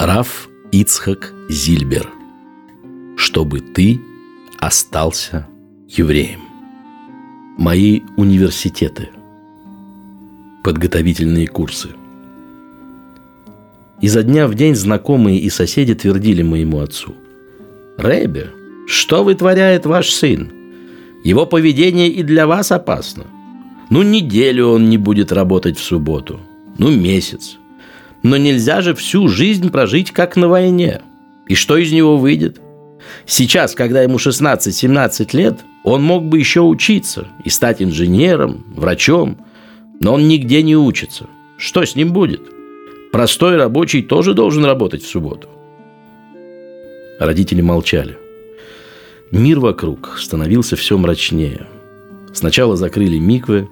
Раф Ицхак Зильбер. Чтобы ты остался евреем. Мои университеты. Подготовительные курсы. Изо дня в день знакомые и соседи твердили моему отцу. «Рэбе, что вытворяет ваш сын? Его поведение и для вас опасно. Ну, неделю он не будет работать в субботу. Ну, месяц. Но нельзя же всю жизнь прожить как на войне. И что из него выйдет? Сейчас, когда ему 16-17 лет, он мог бы еще учиться и стать инженером, врачом, но он нигде не учится. Что с ним будет? Простой рабочий тоже должен работать в субботу. Родители молчали. Мир вокруг становился все мрачнее. Сначала закрыли миквы,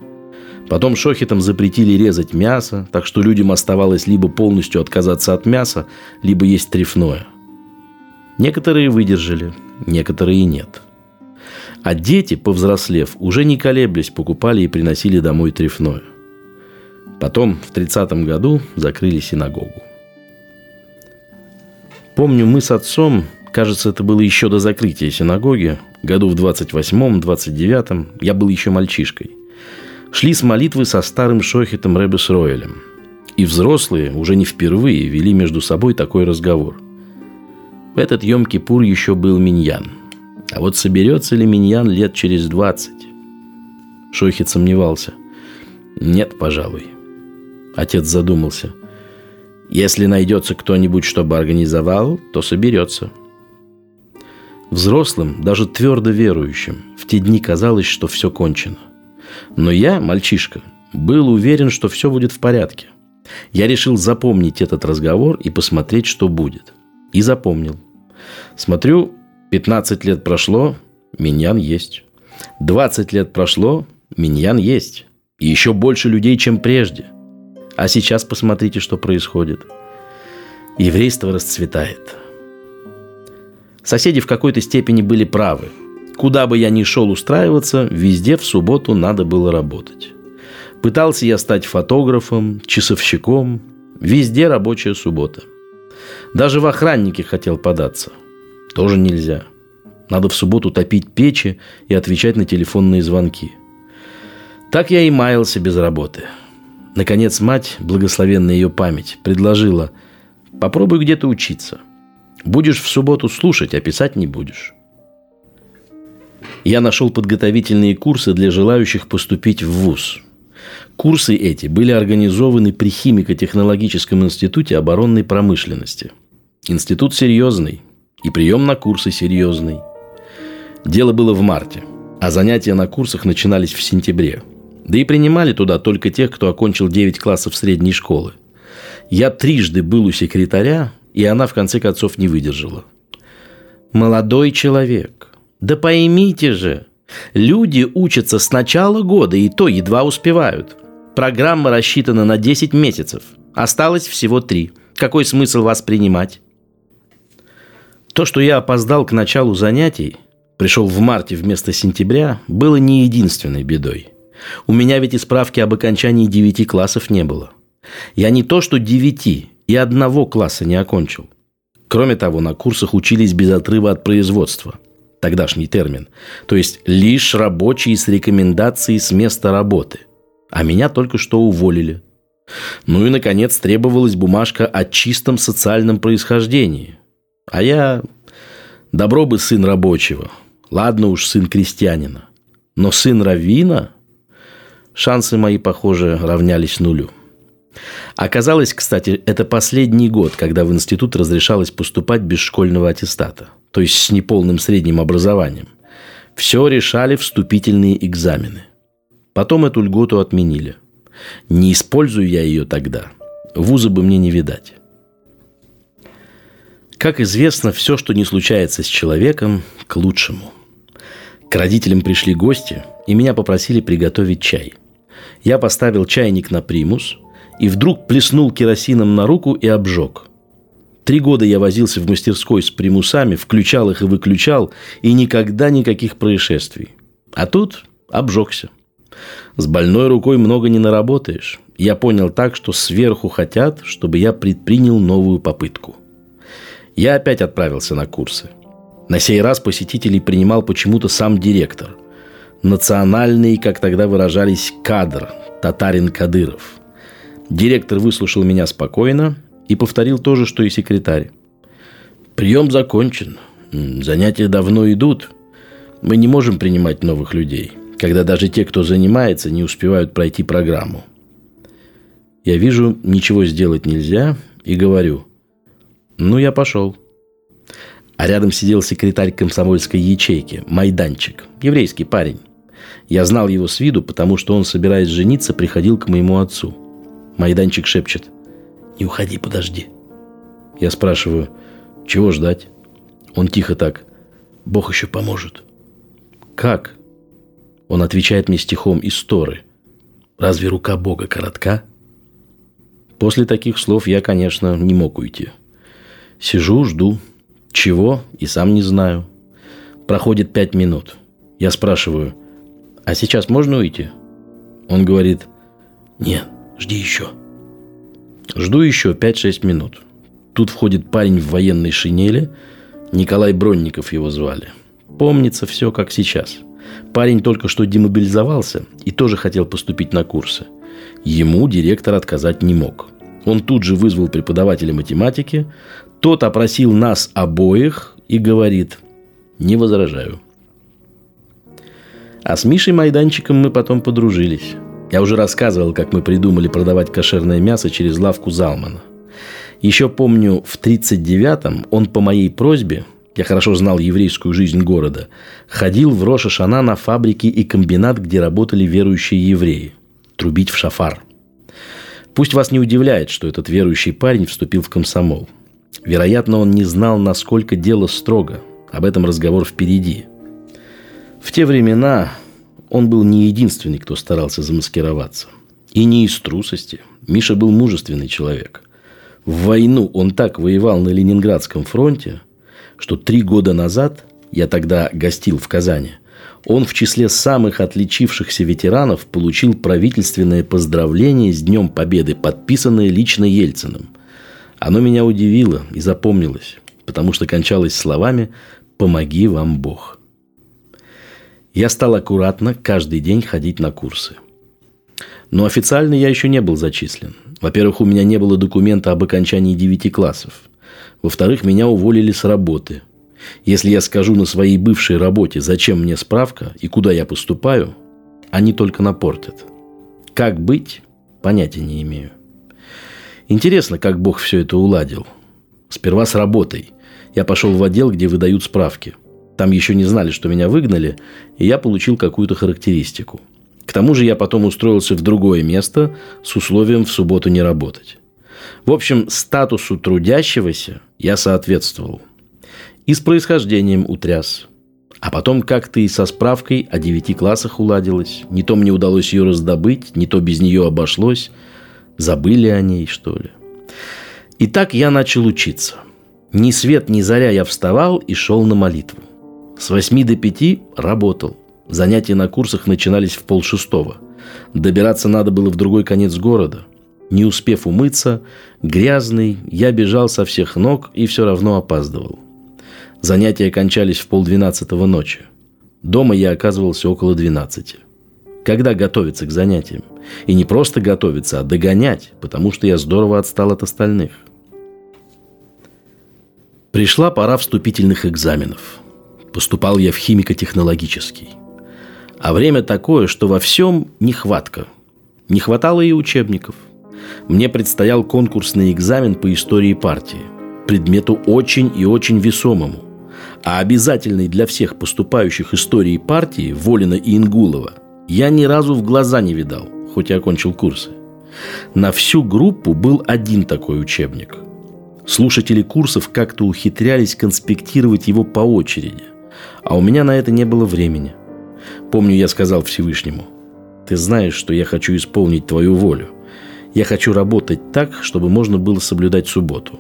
Потом шохитам запретили резать мясо, так что людям оставалось либо полностью отказаться от мяса, либо есть трефное. Некоторые выдержали, некоторые нет. А дети, повзрослев, уже не колеблясь, покупали и приносили домой трефное. Потом, в 30-м году, закрыли синагогу. Помню, мы с отцом, кажется, это было еще до закрытия синагоги, году в 28-м, 29-м, я был еще мальчишкой – шли с молитвы со старым шохитом Рэбе Роэлем. И взрослые уже не впервые вели между собой такой разговор. В этот Йом-Кипур еще был миньян. А вот соберется ли миньян лет через двадцать? Шохит сомневался. Нет, пожалуй. Отец задумался. Если найдется кто-нибудь, чтобы организовал, то соберется. Взрослым, даже твердо верующим, в те дни казалось, что все кончено. Но я, мальчишка, был уверен, что все будет в порядке. Я решил запомнить этот разговор и посмотреть, что будет. И запомнил. Смотрю, 15 лет прошло, миньян есть. 20 лет прошло, миньян есть. И еще больше людей, чем прежде. А сейчас посмотрите, что происходит. Еврейство расцветает. Соседи в какой-то степени были правы – Куда бы я ни шел устраиваться, везде в субботу надо было работать. Пытался я стать фотографом, часовщиком. Везде рабочая суббота. Даже в охранники хотел податься. Тоже нельзя. Надо в субботу топить печи и отвечать на телефонные звонки. Так я и маялся без работы. Наконец мать, благословенная ее память, предложила «Попробуй где-то учиться. Будешь в субботу слушать, а писать не будешь» я нашел подготовительные курсы для желающих поступить в ВУЗ. Курсы эти были организованы при Химико-технологическом институте оборонной промышленности. Институт серьезный, и прием на курсы серьезный. Дело было в марте, а занятия на курсах начинались в сентябре. Да и принимали туда только тех, кто окончил 9 классов средней школы. Я трижды был у секретаря, и она в конце концов не выдержала. «Молодой человек, да поймите же, люди учатся с начала года и то едва успевают. Программа рассчитана на 10 месяцев. Осталось всего 3. Какой смысл вас принимать? То, что я опоздал к началу занятий, пришел в марте вместо сентября, было не единственной бедой. У меня ведь и справки об окончании девяти классов не было. Я не то что девяти, и одного класса не окончил. Кроме того, на курсах учились без отрыва от производства – тогдашний термин, то есть лишь рабочие с рекомендацией с места работы. А меня только что уволили. Ну и, наконец, требовалась бумажка о чистом социальном происхождении. А я... Добро бы сын рабочего. Ладно уж, сын крестьянина. Но сын раввина... Шансы мои, похоже, равнялись нулю. Оказалось, кстати, это последний год, когда в институт разрешалось поступать без школьного аттестата то есть с неполным средним образованием, все решали вступительные экзамены. Потом эту льготу отменили. Не использую я ее тогда. Вуза бы мне не видать. Как известно, все, что не случается с человеком, к лучшему. К родителям пришли гости, и меня попросили приготовить чай. Я поставил чайник на примус, и вдруг плеснул керосином на руку и обжег – Три года я возился в мастерской с примусами, включал их и выключал, и никогда никаких происшествий. А тут обжегся. С больной рукой много не наработаешь. Я понял так, что сверху хотят, чтобы я предпринял новую попытку. Я опять отправился на курсы. На сей раз посетителей принимал почему-то сам директор. Национальный, как тогда выражались, кадр, татарин Кадыров. Директор выслушал меня спокойно и повторил то же, что и секретарь. Прием закончен. Занятия давно идут. Мы не можем принимать новых людей, когда даже те, кто занимается, не успевают пройти программу. Я вижу, ничего сделать нельзя, и говорю, ну, я пошел. А рядом сидел секретарь комсомольской ячейки, Майданчик, еврейский парень. Я знал его с виду, потому что он, собираясь жениться, приходил к моему отцу. Майданчик шепчет, не уходи, подожди. Я спрашиваю, чего ждать? Он тихо так, Бог еще поможет. Как? Он отвечает мне стихом из Торы. Разве рука Бога коротка? После таких слов я, конечно, не мог уйти. Сижу, жду. Чего? И сам не знаю. Проходит пять минут. Я спрашиваю, а сейчас можно уйти? Он говорит, нет, жди еще. Жду еще 5-6 минут. Тут входит парень в военной шинели. Николай Бронников его звали. Помнится все, как сейчас. Парень только что демобилизовался и тоже хотел поступить на курсы. Ему директор отказать не мог. Он тут же вызвал преподавателя математики. Тот опросил нас обоих и говорит «Не возражаю». А с Мишей Майданчиком мы потом подружились. Я уже рассказывал, как мы придумали продавать кошерное мясо через лавку Залмана. Еще помню, в 1939-м он по моей просьбе, я хорошо знал еврейскую жизнь города, ходил в Роша Шана на фабрики и комбинат, где работали верующие евреи. Трубить в шафар. Пусть вас не удивляет, что этот верующий парень вступил в комсомол. Вероятно, он не знал, насколько дело строго. Об этом разговор впереди. В те времена он был не единственный, кто старался замаскироваться. И не из трусости. Миша был мужественный человек. В войну он так воевал на Ленинградском фронте, что три года назад, я тогда гостил в Казани, он в числе самых отличившихся ветеранов получил правительственное поздравление с Днем Победы, подписанное лично Ельциным. Оно меня удивило и запомнилось, потому что кончалось словами «Помоги вам Бог». Я стал аккуратно каждый день ходить на курсы. Но официально я еще не был зачислен. Во-первых, у меня не было документа об окончании девяти классов. Во-вторых, меня уволили с работы. Если я скажу на своей бывшей работе, зачем мне справка и куда я поступаю, они только напортят. Как быть, понятия не имею. Интересно, как Бог все это уладил. Сперва с работой. Я пошел в отдел, где выдают справки – там еще не знали, что меня выгнали, и я получил какую-то характеристику. К тому же я потом устроился в другое место с условием в субботу не работать. В общем, статусу трудящегося я соответствовал. И с происхождением утряс. А потом как-то и со справкой о девяти классах уладилось. Не то мне удалось ее раздобыть, не то без нее обошлось. Забыли о ней, что ли. И так я начал учиться. Ни свет, ни заря я вставал и шел на молитву. С 8 до 5 работал. Занятия на курсах начинались в полшестого. Добираться надо было в другой конец города. Не успев умыться, грязный, я бежал со всех ног и все равно опаздывал. Занятия кончались в полдвенадцатого ночи. Дома я оказывался около двенадцати. Когда готовиться к занятиям? И не просто готовиться, а догонять, потому что я здорово отстал от остальных. Пришла пора вступительных экзаменов – Поступал я в химико-технологический. А время такое, что во всем нехватка. Не хватало и учебников. Мне предстоял конкурсный экзамен по истории партии. Предмету очень и очень весомому. А обязательный для всех поступающих истории партии Волина и Ингулова я ни разу в глаза не видал, хоть и окончил курсы. На всю группу был один такой учебник. Слушатели курсов как-то ухитрялись конспектировать его по очереди – а у меня на это не было времени. Помню, я сказал Всевышнему, «Ты знаешь, что я хочу исполнить твою волю. Я хочу работать так, чтобы можно было соблюдать субботу.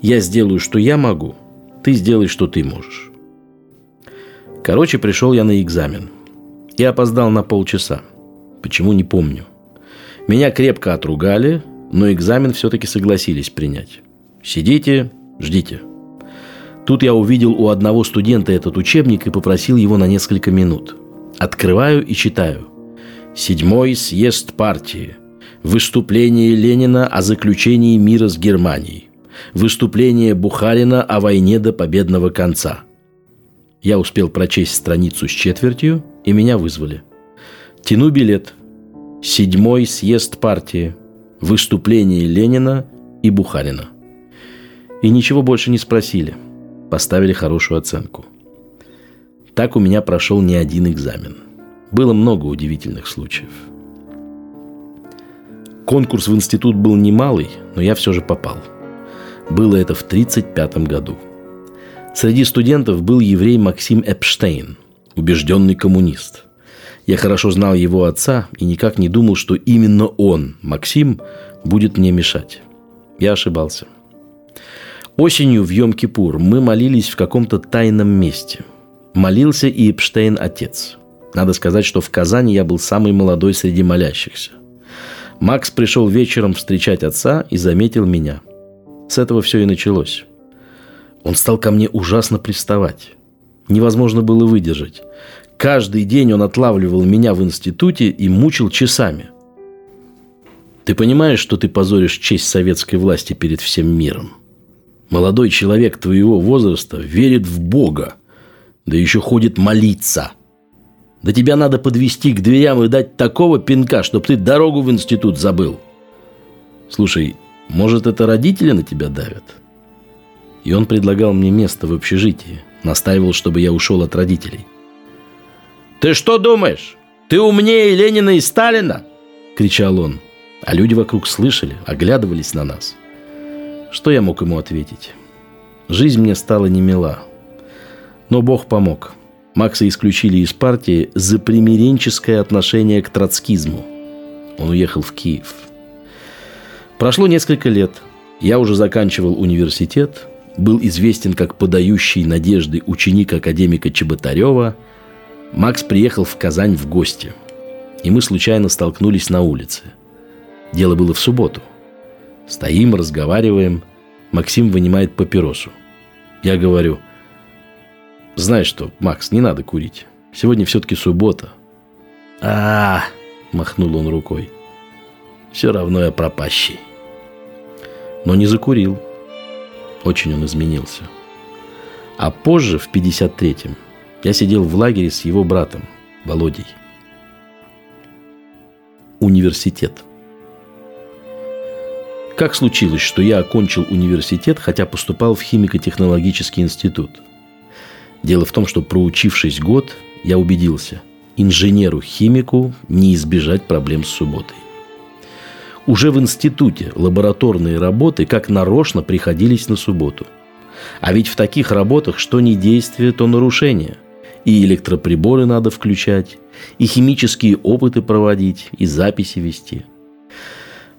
Я сделаю, что я могу, ты сделай, что ты можешь». Короче, пришел я на экзамен. Я опоздал на полчаса. Почему, не помню. Меня крепко отругали, но экзамен все-таки согласились принять. Сидите, ждите. Тут я увидел у одного студента этот учебник и попросил его на несколько минут. Открываю и читаю. Седьмой съезд партии. Выступление Ленина о заключении мира с Германией. Выступление Бухарина о войне до победного конца. Я успел прочесть страницу с четвертью, и меня вызвали. Тяну билет. Седьмой съезд партии. Выступление Ленина и Бухарина. И ничего больше не спросили. Поставили хорошую оценку. Так у меня прошел не один экзамен. Было много удивительных случаев. Конкурс в институт был немалый, но я все же попал. Было это в 1935 году. Среди студентов был еврей Максим Эпштейн, убежденный коммунист. Я хорошо знал его отца и никак не думал, что именно он, Максим, будет мне мешать. Я ошибался. Осенью в Йом-Кипур мы молились в каком-то тайном месте. Молился и Эпштейн отец. Надо сказать, что в Казани я был самый молодой среди молящихся. Макс пришел вечером встречать отца и заметил меня. С этого все и началось. Он стал ко мне ужасно приставать. Невозможно было выдержать. Каждый день он отлавливал меня в институте и мучил часами. Ты понимаешь, что ты позоришь честь советской власти перед всем миром? Молодой человек твоего возраста верит в Бога, да еще ходит молиться. Да тебя надо подвести к дверям и дать такого пинка, чтоб ты дорогу в институт забыл. Слушай, может, это родители на тебя давят? И он предлагал мне место в общежитии, настаивал, чтобы я ушел от родителей. «Ты что думаешь? Ты умнее Ленина и Сталина?» – кричал он. А люди вокруг слышали, оглядывались на нас – что я мог ему ответить? Жизнь мне стала немила. Но Бог помог. Макса исключили из партии за примиренческое отношение к троцкизму. Он уехал в Киев. Прошло несколько лет. Я уже заканчивал университет, был известен как подающий надежды ученик академика Чеботарева. Макс приехал в Казань в гости. И мы случайно столкнулись на улице. Дело было в субботу – Стоим, разговариваем. Максим вынимает папиросу. Я говорю, знаешь что, Макс, не надо курить. Сегодня все-таки суббота. А, -а, -а махнул он рукой. Все равно я пропащий. Но не закурил. Очень он изменился. А позже, в 53-м, я сидел в лагере с его братом, Володей. Университет. Как случилось, что я окончил университет, хотя поступал в химико-технологический институт? Дело в том, что проучившись год, я убедился, инженеру-химику не избежать проблем с субботой. Уже в институте лабораторные работы как нарочно приходились на субботу. А ведь в таких работах что не действие, то нарушение. И электроприборы надо включать, и химические опыты проводить, и записи вести –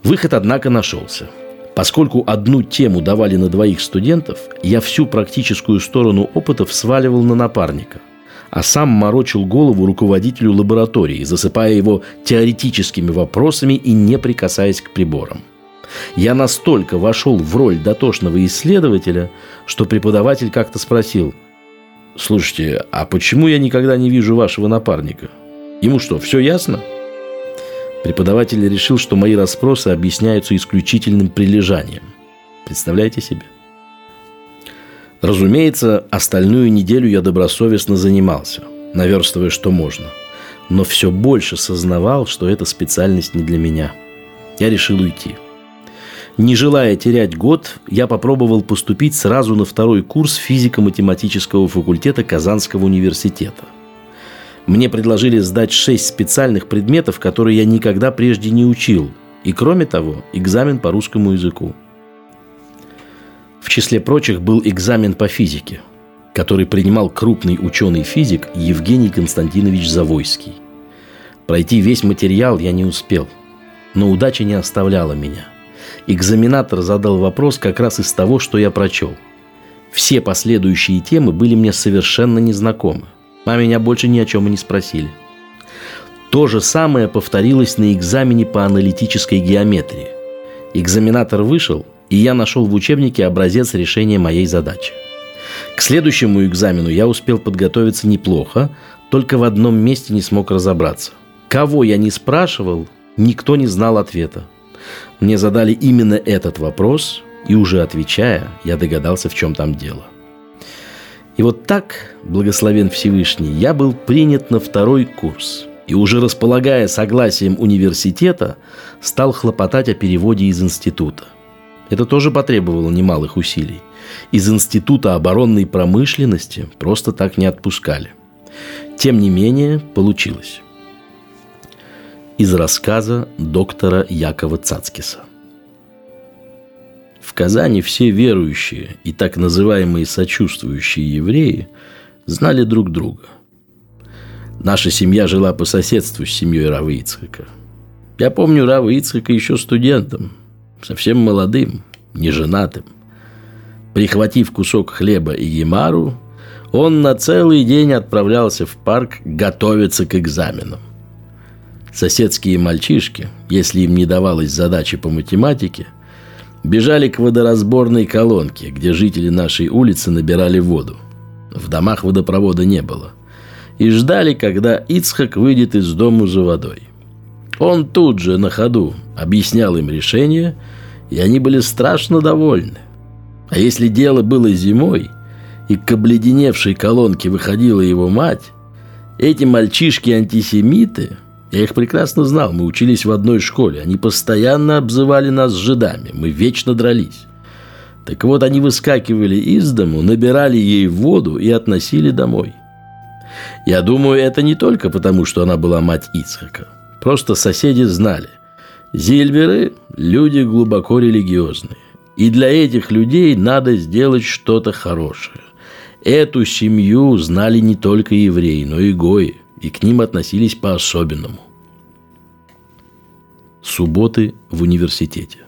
Выход, однако, нашелся. Поскольку одну тему давали на двоих студентов, я всю практическую сторону опытов сваливал на напарника, а сам морочил голову руководителю лаборатории, засыпая его теоретическими вопросами и не прикасаясь к приборам. Я настолько вошел в роль дотошного исследователя, что преподаватель как-то спросил, «Слушайте, а почему я никогда не вижу вашего напарника? Ему что, все ясно?» Преподаватель решил, что мои расспросы объясняются исключительным прилежанием. Представляете себе? Разумеется, остальную неделю я добросовестно занимался, наверстывая, что можно. Но все больше сознавал, что эта специальность не для меня. Я решил уйти. Не желая терять год, я попробовал поступить сразу на второй курс физико-математического факультета Казанского университета – мне предложили сдать шесть специальных предметов, которые я никогда прежде не учил. И кроме того, экзамен по русскому языку. В числе прочих был экзамен по физике, который принимал крупный ученый-физик Евгений Константинович Завойский. Пройти весь материал я не успел, но удача не оставляла меня. Экзаменатор задал вопрос как раз из того, что я прочел. Все последующие темы были мне совершенно незнакомы а меня больше ни о чем и не спросили. То же самое повторилось на экзамене по аналитической геометрии. Экзаменатор вышел, и я нашел в учебнике образец решения моей задачи. К следующему экзамену я успел подготовиться неплохо, только в одном месте не смог разобраться. Кого я не спрашивал, никто не знал ответа. Мне задали именно этот вопрос, и уже отвечая, я догадался, в чем там дело. И вот так, благословен Всевышний, я был принят на второй курс – и уже располагая согласием университета, стал хлопотать о переводе из института. Это тоже потребовало немалых усилий. Из Института оборонной промышленности просто так не отпускали. Тем не менее, получилось. Из рассказа доктора Якова Цацкиса. Казани все верующие и так называемые сочувствующие евреи знали друг друга – Наша семья жила по соседству с семьей Равы Ицхака. Я помню Равы Ицхака еще студентом, совсем молодым, неженатым. Прихватив кусок хлеба и гемару, он на целый день отправлялся в парк готовиться к экзаменам. Соседские мальчишки, если им не давалась задача по математике, бежали к водоразборной колонке, где жители нашей улицы набирали воду. В домах водопровода не было и ждали, когда Ицхак выйдет из дому за водой. Он тут же на ходу объяснял им решение, и они были страшно довольны. А если дело было зимой, и к обледеневшей колонке выходила его мать, эти мальчишки-антисемиты, я их прекрасно знал, мы учились в одной школе, они постоянно обзывали нас жидами, мы вечно дрались. Так вот, они выскакивали из дому, набирали ей воду и относили домой – я думаю, это не только потому, что она была мать Ицхака. Просто соседи знали. Зильберы – люди глубоко религиозные. И для этих людей надо сделать что-то хорошее. Эту семью знали не только евреи, но и гои, и к ним относились по-особенному. Субботы в университете.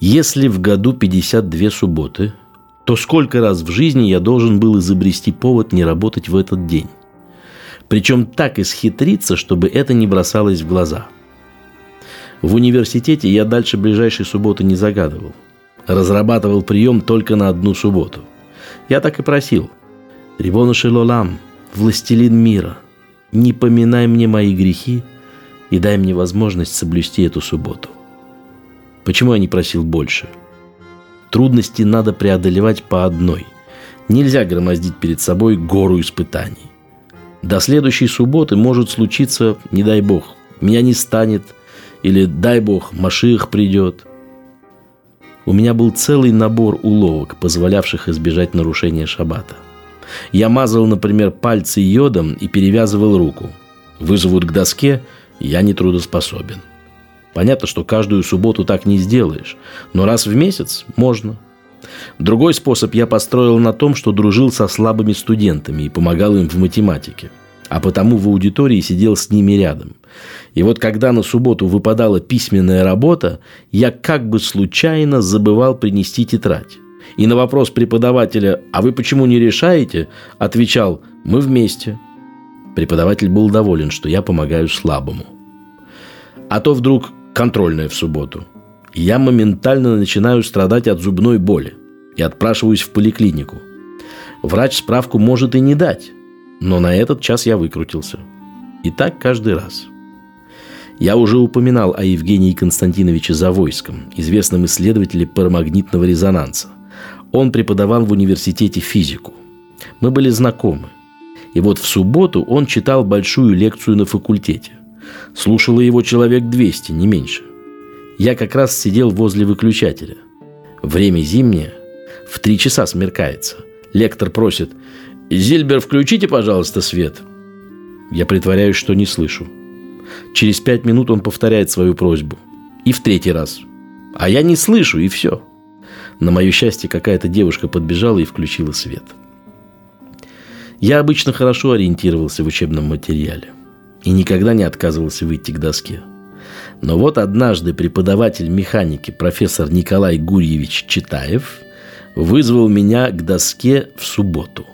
Если в году 52 субботы – то сколько раз в жизни я должен был изобрести повод не работать в этот день. Причем так исхитриться, чтобы это не бросалось в глаза. В университете я дальше ближайшей субботы не загадывал. Разрабатывал прием только на одну субботу. Я так и просил. «Рибона Шелолам, властелин мира, не поминай мне мои грехи и дай мне возможность соблюсти эту субботу». Почему я не просил больше – Трудности надо преодолевать по одной. Нельзя громоздить перед собой гору испытаний. До следующей субботы может случиться, не дай бог, меня не станет, или дай бог, Машиах придет. У меня был целый набор уловок, позволявших избежать нарушения шаббата. Я мазал, например, пальцы йодом и перевязывал руку. Вызовут к доске, я не трудоспособен. Понятно, что каждую субботу так не сделаешь, но раз в месяц можно. Другой способ я построил на том, что дружил со слабыми студентами и помогал им в математике. А потому в аудитории сидел с ними рядом. И вот когда на субботу выпадала письменная работа, я как бы случайно забывал принести тетрадь. И на вопрос преподавателя «А вы почему не решаете?» отвечал «Мы вместе». Преподаватель был доволен, что я помогаю слабому. А то вдруг контрольная в субботу. Я моментально начинаю страдать от зубной боли и отпрашиваюсь в поликлинику. Врач справку может и не дать, но на этот час я выкрутился. И так каждый раз. Я уже упоминал о Евгении Константиновиче Завойском, известном исследователе парамагнитного резонанса. Он преподавал в университете физику. Мы были знакомы. И вот в субботу он читал большую лекцию на факультете. Слушало его человек 200, не меньше. Я как раз сидел возле выключателя. Время зимнее. В три часа смеркается. Лектор просит «Зильбер, включите, пожалуйста, свет». Я притворяюсь, что не слышу. Через пять минут он повторяет свою просьбу. И в третий раз. А я не слышу, и все. На мое счастье, какая-то девушка подбежала и включила свет. Я обычно хорошо ориентировался в учебном материале и никогда не отказывался выйти к доске. Но вот однажды преподаватель механики профессор Николай Гурьевич Читаев вызвал меня к доске в субботу.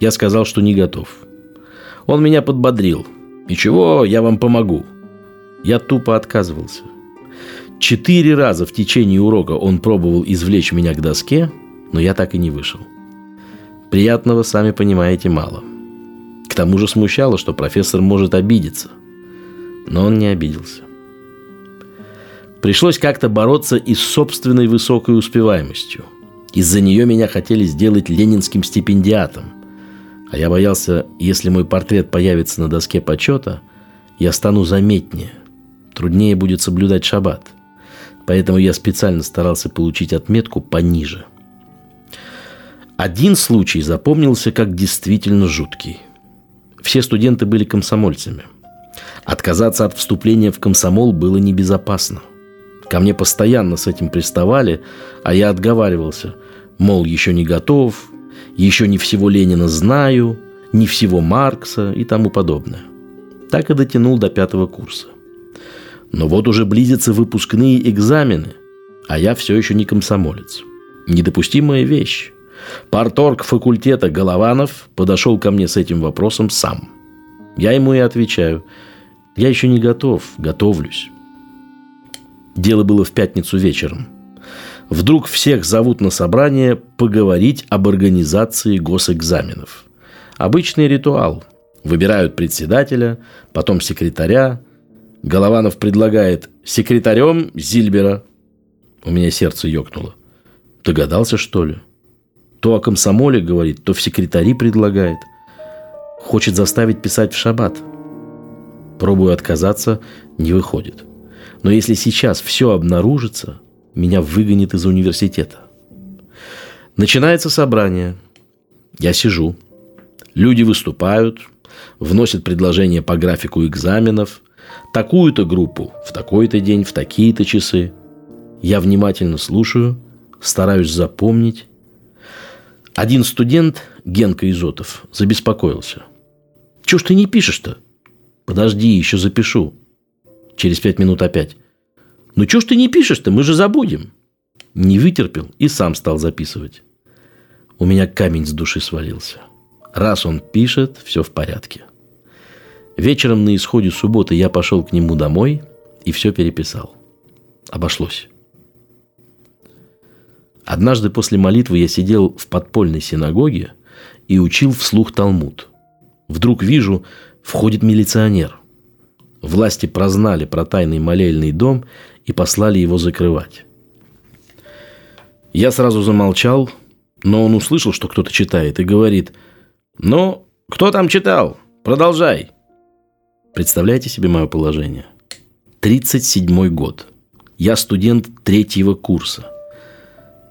Я сказал, что не готов. Он меня подбодрил. «Ничего, я вам помогу». Я тупо отказывался. Четыре раза в течение урока он пробовал извлечь меня к доске, но я так и не вышел. Приятного, сами понимаете, мало. К тому же смущало, что профессор может обидеться. Но он не обиделся. Пришлось как-то бороться и с собственной высокой успеваемостью. Из-за нее меня хотели сделать ленинским стипендиатом. А я боялся, если мой портрет появится на доске почета, я стану заметнее. Труднее будет соблюдать шаббат. Поэтому я специально старался получить отметку пониже. Один случай запомнился как действительно жуткий. Все студенты были комсомольцами. Отказаться от вступления в комсомол было небезопасно. Ко мне постоянно с этим приставали, а я отговаривался. Мол, еще не готов, еще не всего Ленина знаю, не всего Маркса и тому подобное. Так и дотянул до пятого курса. Но вот уже близятся выпускные экзамены, а я все еще не комсомолец. Недопустимая вещь. Парторг факультета Голованов подошел ко мне с этим вопросом сам. Я ему и отвечаю. Я еще не готов, готовлюсь. Дело было в пятницу вечером. Вдруг всех зовут на собрание поговорить об организации госэкзаменов. Обычный ритуал. Выбирают председателя, потом секретаря, Голованов предлагает секретарем Зильбера. У меня сердце ёкнуло. Догадался, что ли? То о комсомоле говорит, то в секретари предлагает. Хочет заставить писать в шаббат. Пробую отказаться, не выходит. Но если сейчас все обнаружится, меня выгонит из университета. Начинается собрание. Я сижу. Люди выступают, вносят предложения по графику экзаменов – такую-то группу в такой-то день, в такие-то часы. Я внимательно слушаю, стараюсь запомнить. Один студент, Генка Изотов, забеспокоился. «Чего ж ты не пишешь-то?» «Подожди, еще запишу». Через пять минут опять. «Ну чего ж ты не пишешь-то? Мы же забудем». Не вытерпел и сам стал записывать. У меня камень с души свалился. Раз он пишет, все в порядке. Вечером на исходе субботы я пошел к нему домой и все переписал. Обошлось. Однажды после молитвы я сидел в подпольной синагоге и учил вслух Талмуд. Вдруг вижу, входит милиционер. Власти прознали про тайный молельный дом и послали его закрывать. Я сразу замолчал, но он услышал, что кто-то читает, и говорит, «Ну, кто там читал? Продолжай». Представляете себе мое положение? 37 год. Я студент третьего курса.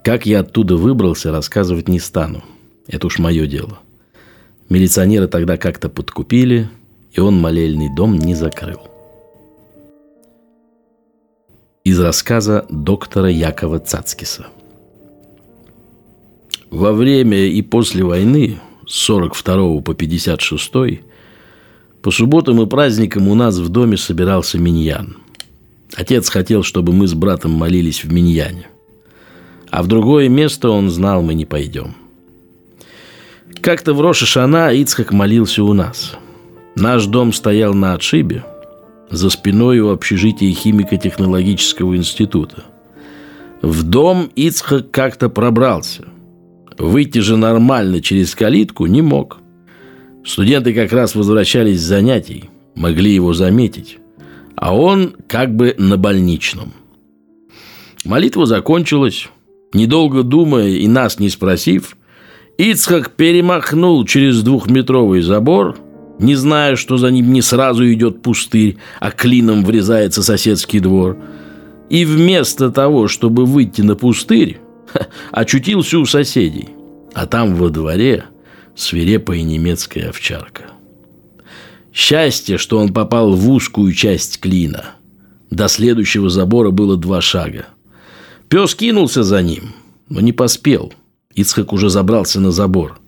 Как я оттуда выбрался, рассказывать не стану. Это уж мое дело. Милиционеры тогда как-то подкупили, и он молельный дом не закрыл. Из рассказа доктора Якова Цацкиса. Во время и после войны с 42 по 56 по субботам и праздникам у нас в доме собирался миньян. Отец хотел, чтобы мы с братом молились в миньяне. А в другое место он знал, мы не пойдем. Как-то в Рошашана Ицхак молился у нас. Наш дом стоял на отшибе, за спиной у общежития химико-технологического института. В дом Ицхак как-то пробрался. Выйти же нормально через калитку не мог – Студенты как раз возвращались с занятий, могли его заметить, а он как бы на больничном. Молитва закончилась. Недолго думая и нас не спросив, Ицхак перемахнул через двухметровый забор, не зная, что за ним не сразу идет пустырь, а клином врезается соседский двор. И вместо того, чтобы выйти на пустырь, очутился у соседей. А там во дворе – свирепая немецкая овчарка. Счастье, что он попал в узкую часть клина. До следующего забора было два шага. Пес кинулся за ним, но не поспел. Ицхак уже забрался на забор.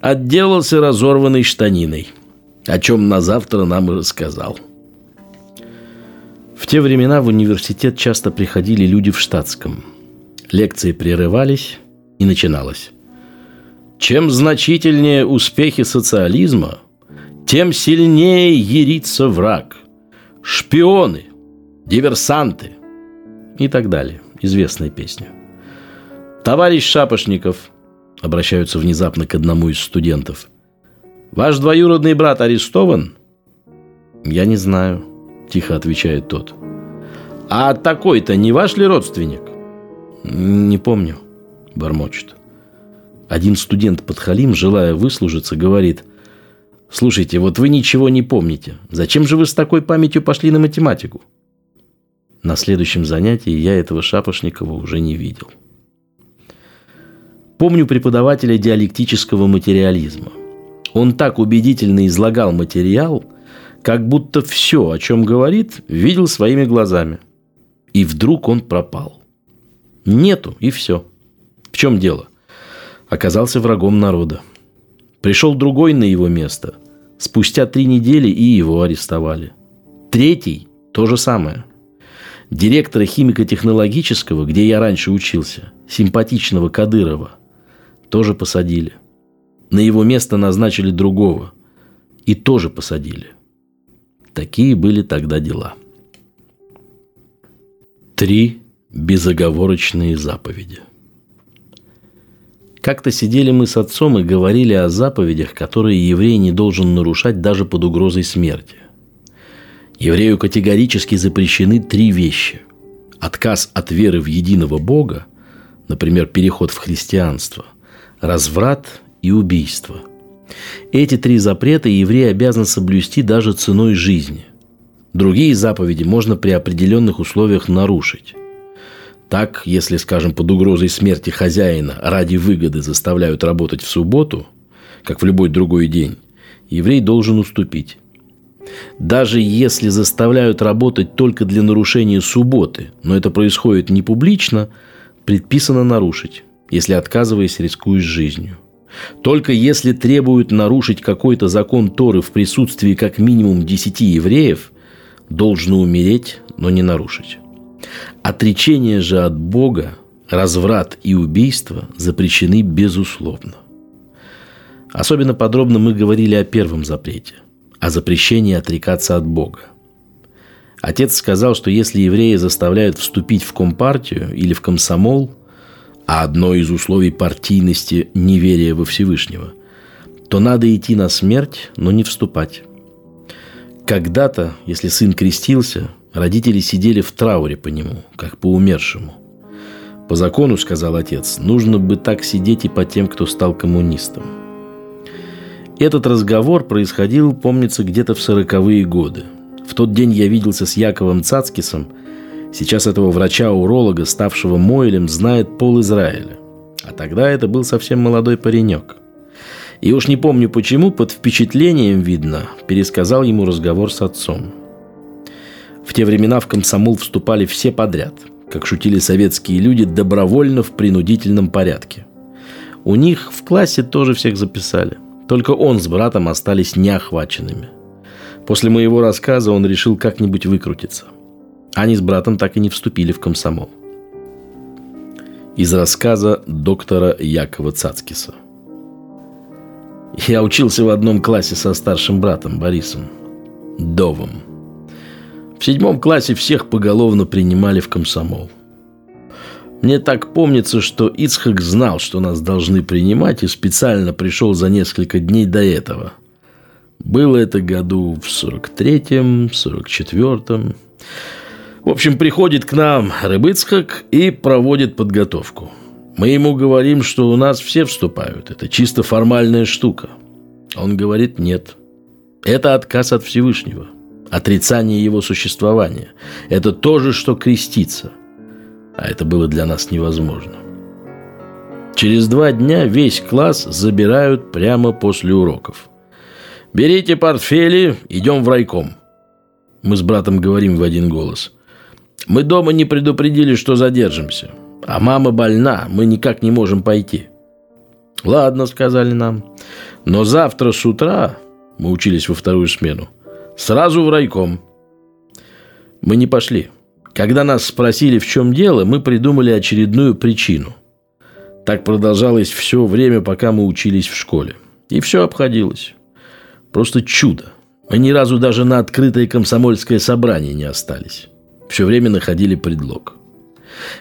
Отделался разорванной штаниной, о чем на завтра нам и рассказал. В те времена в университет часто приходили люди в штатском. Лекции прерывались и начиналось. Чем значительнее успехи социализма, тем сильнее ерится враг. Шпионы, диверсанты и так далее. Известная песня. Товарищ Шапошников, обращаются внезапно к одному из студентов. Ваш двоюродный брат арестован? Я не знаю, тихо отвечает тот. А такой-то не ваш ли родственник? Не помню, бормочет. Один студент подхалим, желая выслужиться, говорит, «Слушайте, вот вы ничего не помните. Зачем же вы с такой памятью пошли на математику?» На следующем занятии я этого Шапошникова уже не видел. Помню преподавателя диалектического материализма. Он так убедительно излагал материал, как будто все, о чем говорит, видел своими глазами. И вдруг он пропал. Нету, и все. В чем дело? оказался врагом народа. Пришел другой на его место. Спустя три недели и его арестовали. Третий – то же самое. Директора химико-технологического, где я раньше учился, симпатичного Кадырова, тоже посадили. На его место назначили другого. И тоже посадили. Такие были тогда дела. Три безоговорочные заповеди – как-то сидели мы с отцом и говорили о заповедях, которые еврей не должен нарушать даже под угрозой смерти. Еврею категорически запрещены три вещи. Отказ от веры в единого Бога, например, переход в христианство, разврат и убийство. Эти три запрета еврей обязан соблюсти даже ценой жизни. Другие заповеди можно при определенных условиях нарушить. Так, если, скажем, под угрозой смерти хозяина ради выгоды заставляют работать в субботу, как в любой другой день, еврей должен уступить. Даже если заставляют работать только для нарушения субботы, но это происходит не публично, предписано нарушить, если отказываясь рискуешь жизнью. Только если требуют нарушить какой-то закон Торы в присутствии как минимум десяти евреев, должно умереть, но не нарушить. Отречение же от Бога, разврат и убийство запрещены безусловно. Особенно подробно мы говорили о первом запрете, о запрещении отрекаться от Бога. Отец сказал, что если евреи заставляют вступить в компартию или в комсомол, а одно из условий партийности – неверие во Всевышнего, то надо идти на смерть, но не вступать. Когда-то, если сын крестился, Родители сидели в трауре по нему, как по умершему. По закону, сказал отец, нужно бы так сидеть и по тем, кто стал коммунистом. Этот разговор происходил, помнится, где-то в сороковые годы. В тот день я виделся с Яковом Цацкисом. Сейчас этого врача-уролога, ставшего Мойлем, знает пол Израиля. А тогда это был совсем молодой паренек. И уж не помню почему, под впечатлением, видно, пересказал ему разговор с отцом – в те времена в комсомол вступали все подряд, как шутили советские люди, добровольно в принудительном порядке. У них в классе тоже всех записали. Только он с братом остались неохваченными. После моего рассказа он решил как-нибудь выкрутиться. Они с братом так и не вступили в комсомол. Из рассказа доктора Якова Цацкиса. Я учился в одном классе со старшим братом Борисом. Довом – в седьмом классе всех поголовно принимали в комсомол. Мне так помнится, что Ицхак знал, что нас должны принимать, и специально пришел за несколько дней до этого. Было это году в 43-м, 44-м. В общем, приходит к нам Рыбыцхак и проводит подготовку. Мы ему говорим, что у нас все вступают. Это чисто формальная штука. Он говорит, нет. Это отказ от Всевышнего – отрицание его существования. Это то же, что креститься. А это было для нас невозможно. Через два дня весь класс забирают прямо после уроков. «Берите портфели, идем в райком». Мы с братом говорим в один голос. «Мы дома не предупредили, что задержимся. А мама больна, мы никак не можем пойти». «Ладно», — сказали нам. «Но завтра с утра...» Мы учились во вторую смену – Сразу в райком. Мы не пошли. Когда нас спросили, в чем дело, мы придумали очередную причину. Так продолжалось все время, пока мы учились в школе. И все обходилось. Просто чудо. Мы ни разу даже на открытое комсомольское собрание не остались. Все время находили предлог.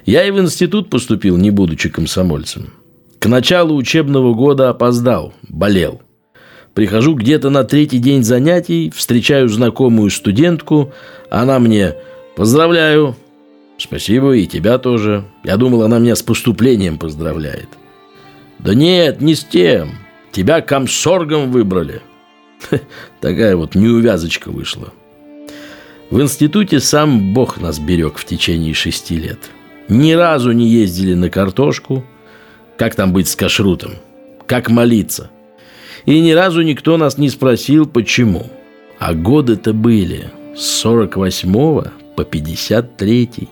Я и в институт поступил, не будучи комсомольцем. К началу учебного года опоздал, болел. Прихожу где-то на третий день занятий, встречаю знакомую студентку, она мне «Поздравляю!» «Спасибо, и тебя тоже. Я думал, она меня с поступлением поздравляет». «Да нет, не с тем. Тебя комсоргом выбрали». Такая вот неувязочка вышла. В институте сам Бог нас берег в течение шести лет. Ни разу не ездили на картошку. Как там быть с кашрутом? Как молиться? И ни разу никто нас не спросил, почему. А годы-то были с 48 по 53.